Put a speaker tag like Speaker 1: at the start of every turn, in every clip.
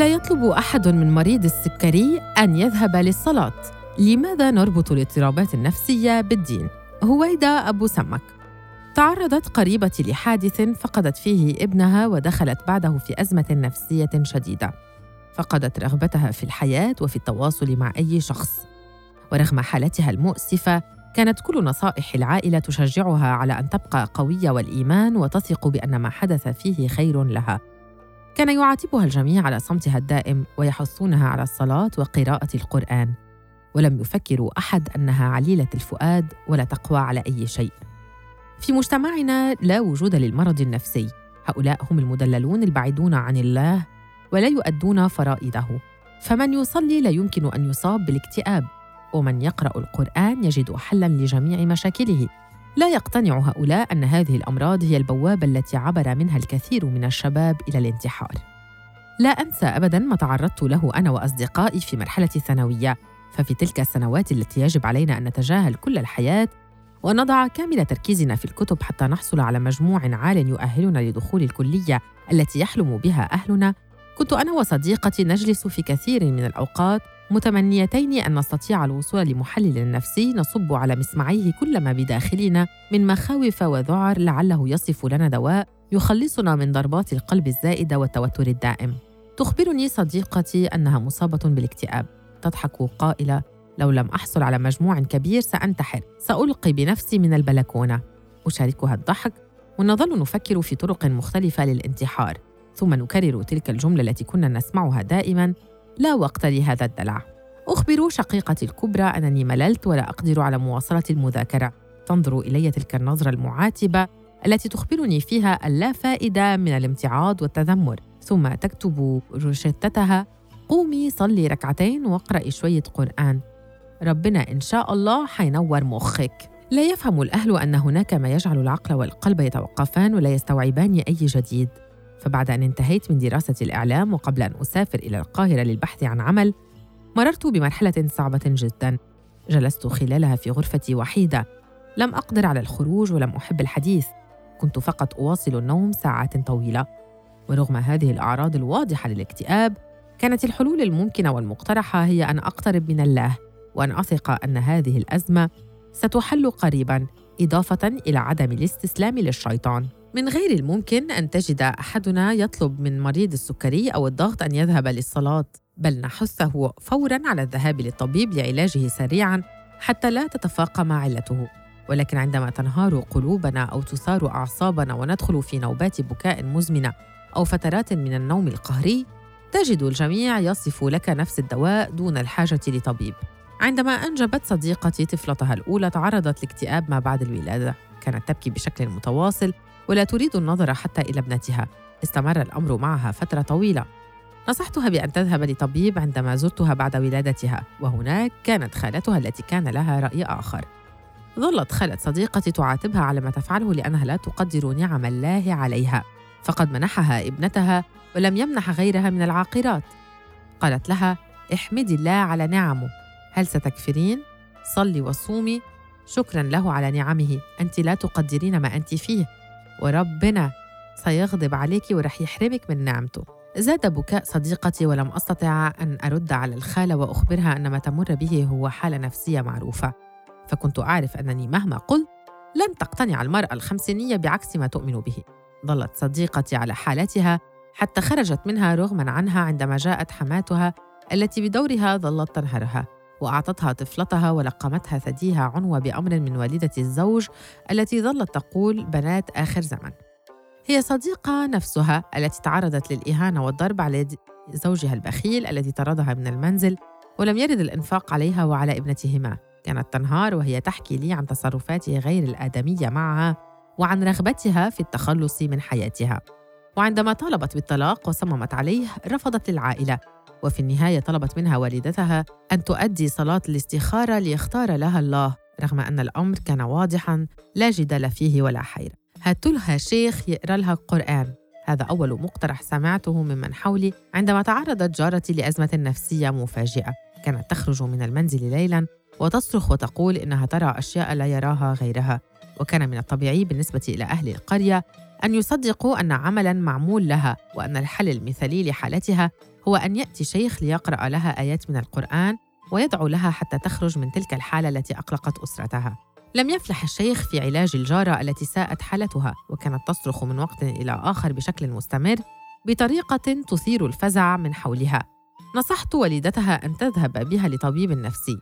Speaker 1: لا يطلب أحد من مريض السكري أن يذهب للصلاة. لماذا نربط الاضطرابات النفسية بالدين؟ هويدا أبو سمك. تعرضت قريبتي لحادث فقدت فيه ابنها ودخلت بعده في أزمة نفسية شديدة. فقدت رغبتها في الحياة وفي التواصل مع أي شخص. ورغم حالتها المؤسفة كانت كل نصائح العائلة تشجعها على أن تبقى قوية والإيمان وتثق بأن ما حدث فيه خير لها. كان يعاتبها الجميع على صمتها الدائم ويحثونها على الصلاة وقراءة القرآن. ولم يفكروا أحد أنها عليلة الفؤاد ولا تقوى على أي شيء. في مجتمعنا لا وجود للمرض النفسي. هؤلاء هم المدللون البعيدون عن الله ولا يؤدون فرائضه. فمن يصلي لا يمكن أن يصاب بالاكتئاب ومن يقرأ القرآن يجد حلا لجميع مشاكله. لا يقتنع هؤلاء أن هذه الأمراض هي البوابة التي عبر منها الكثير من الشباب إلى الانتحار. لا أنسى ابدا ما تعرضت له أنا وأصدقائي في مرحلة الثانويه ففي تلك السنوات التي يجب علينا أن نتجاهل كل الحياة ونضع كامل تركيزنا في الكتب حتى نحصل على مجموع عال يؤهلنا لدخول الكلية التي يحلم بها أهلنا. كنت أنا وصديقتي نجلس في كثير من الأوقات متمنيتين أن نستطيع الوصول لمحلل نفسي نصب على مسمعيه كل ما بداخلنا من مخاوف وذعر لعله يصف لنا دواء يخلصنا من ضربات القلب الزائدة والتوتر الدائم. تخبرني صديقتي أنها مصابة بالاكتئاب. تضحك قائلة لو لم أحصل على مجموع كبير سأنتحر. سألقي بنفسي من البلكونة. أشاركها الضحك ونظل نفكر في طرق مختلفة للانتحار. ثم نكرر تلك الجملة التي كنا نسمعها دائما لا وقت لهذا الدلع. أخبر شقيقتي الكبرى أنني مللت ولا أقدر على مواصلة المذاكرة. تنظر إلي تلك النظرة المعاتبة التي تخبرني فيها اللا فائدة من الامتعاض والتذمر. ثم تكتب روشتتها قومي صلي ركعتين واقرأي شوية قرآن. ربنا إن شاء الله حينور مخك. لا يفهم الأهل أن هناك ما يجعل العقل والقلب يتوقفان ولا يستوعبان أي جديد. فبعد أن انتهيت من دراسة الإعلام وقبل أن أسافر إلى القاهرة للبحث عن عمل مررت بمرحلة صعبة جدا. جلست خلالها في غرفتي وحيدة. لم أقدر على الخروج ولم أحب الحديث. كنت فقط أواصل النوم ساعات طويلة. ورغم هذه الأعراض الواضحة للاكتئاب كانت الحلول الممكنة والمقترحة هي أن أقترب من الله وأن أثق أن هذه الأزمة ستحل قريبا إضافة إلى عدم الاستسلام للشيطان. من غير الممكن أن تجد أحدنا يطلب من مريض السكري أو الضغط أن يذهب للصلاة بل نحثه فورا على الذهاب للطبيب لعلاجه سريعا حتى لا تتفاقم علته. ولكن عندما تنهار قلوبنا أو تثار أعصابنا وندخل في نوبات بكاء مزمنة أو فترات من النوم القهري تجد الجميع يصف لك نفس الدواء دون الحاجة لطبيب. عندما أنجبت صديقتي طفلتها الأولى تعرضت لاكتئاب ما بعد الولادة. كانت تبكي بشكل متواصل ولا تريد النظر حتى إلى ابنتها. استمر الأمر معها فترة طويلة. نصحتها بأن تذهب لطبيب عندما زرتها بعد ولادتها وهناك كانت خالتها التي كان لها رأي آخر. ظلت خالة صديقتي تعاتبها على ما تفعله لأنها لا تقدر نعم الله عليها. فقد منحها ابنتها ولم يمنح غيرها من العاقرات. قالت لها احمدي الله على نعمه. هل ستكفرين؟ صلي وصومي. شكرا له على نعمه. أنت لا تقدرين ما أنت فيه. وربنا سيغضب عليك ورح يحرمك من نعمته. زاد بكاء صديقتي ولم أستطع أن أرد على الخالة وأخبرها أن ما تمر به هو حالة نفسية معروفة. فكنت أعرف أنني مهما قلت لن تقتنع المرأة الخمسينية بعكس ما تؤمن به. ظلت صديقتي على حالتها حتى خرجت منها رغما عنها عندما جاءت حماتها التي بدورها ظلت تنهرها. وأعطتها طفلتها ولقمتها ثديها عنوة بأمر من والدة الزوج التي ظلت تقول بنات آخر زمن. هي صديقة نفسها التي تعرضت للإهانة والضرب على زوجها البخيل الذي طردها من المنزل ولم يرد الإنفاق عليها وعلى ابنتهما. كانت تنهار وهي تحكي لي عن تصرفاته غير الآدمية معها وعن رغبتها في التخلص من حياتها. وعندما طالبت بالطلاق وصممت عليه رفضت العائله وفي النهاية طلبت منها والدتها أن تؤدي صلاة الاستخارة ليختار لها الله رغم أن الأمر كان واضحا لا جدال فيه ولا حيره هاتوا لها شيخ يقرأ لها القرآن. هذا أول مقترح سمعته ممن حولي عندما تعرضت جارتي لأزمة نفسية مفاجئة. كانت تخرج من المنزل ليلا وتصرخ وتقول إنها ترى أشياء لا يراها غيرها وكان من الطبيعي بالنسبة إلى أهل القرية أن يصدقوا أن عملاً معمول لها وأن الحل المثالي لحالتها هو أن يأتي شيخ ليقرأ لها آيات من القرآن ويدعو لها حتى تخرج من تلك الحالة التي أقلقت أسرتها. لم يفلح الشيخ في علاج الجارة التي ساءت حالتها وكانت تصرخ من وقت إلى آخر بشكل مستمر بطريقة تثير الفزع من حولها. نصحت والدتها أن تذهب بها لطبيب نفسي.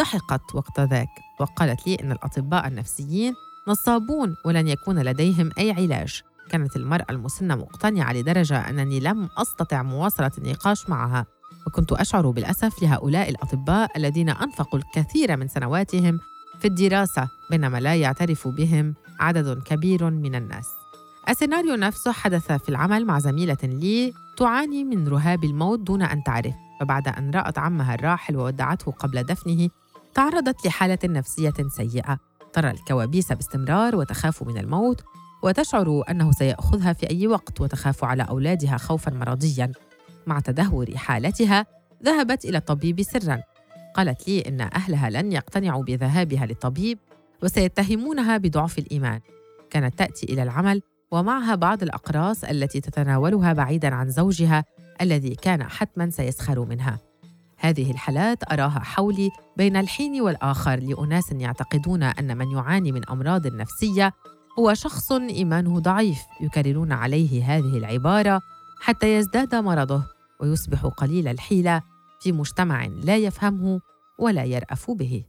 Speaker 1: ضحكت وقت ذاك وقالت لي إن الأطباء النفسيين نصابون ولن يكون لديهم أي علاج. كانت المرأة المسنة مقتنعة لدرجة أنني لم أستطع مواصلة النقاش معها وكنت أشعر بالأسف لهؤلاء الأطباء الذين أنفقوا الكثير من سنواتهم في الدراسة بينما لا يعترف بهم عدد كبير من الناس. السيناريو نفسه حدث في العمل مع زميلة لي تعاني من رهاب الموت دون أن تعرف، فبعد أن رأت عمها الراحل وودعته قبل دفنه، تعرضت لحالة نفسية سيئة، ترى الكوابيس باستمرار وتخاف من الموت، وتشعر أنه سيأخذها في أي وقت وتخاف على أولادها خوفا مرضيا. مع تدهور حالتها، ذهبت إلى الطبيب سرا. قالت لي إن أهلها لن يقتنعوا بذهابها للطبيب وسيتهمونها بضعف الإيمان. كانت تأتي إلى العمل ومعها بعض الأقراص التي تتناولها بعيداً عن زوجها الذي كان حتماً سيسخر منها. هذه الحالات أراها حولي بين الحين والآخر لأناس يعتقدون أن من يعاني من أمراض نفسية هو شخص إيمانه ضعيف يكررون عليه هذه العبارة حتى يزداد مرضه ويصبح قليل الحيلة في مجتمع لا يفهمه ولا يرأف به.